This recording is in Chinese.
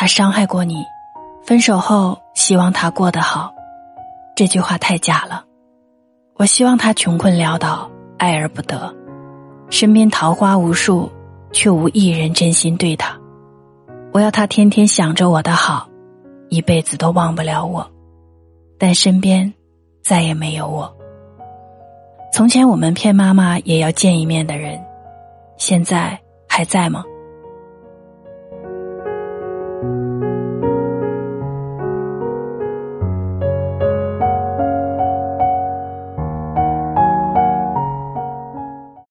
他伤害过你分手后希望他过得好这句话太假了。我希望他穷困潦倒爱而不得。身边桃花无数却无一人真心对他。我要他天天想着我的好一辈子都忘不了我。但身边再也没有我。从前我们骗妈妈也要见一面的人现在还在吗？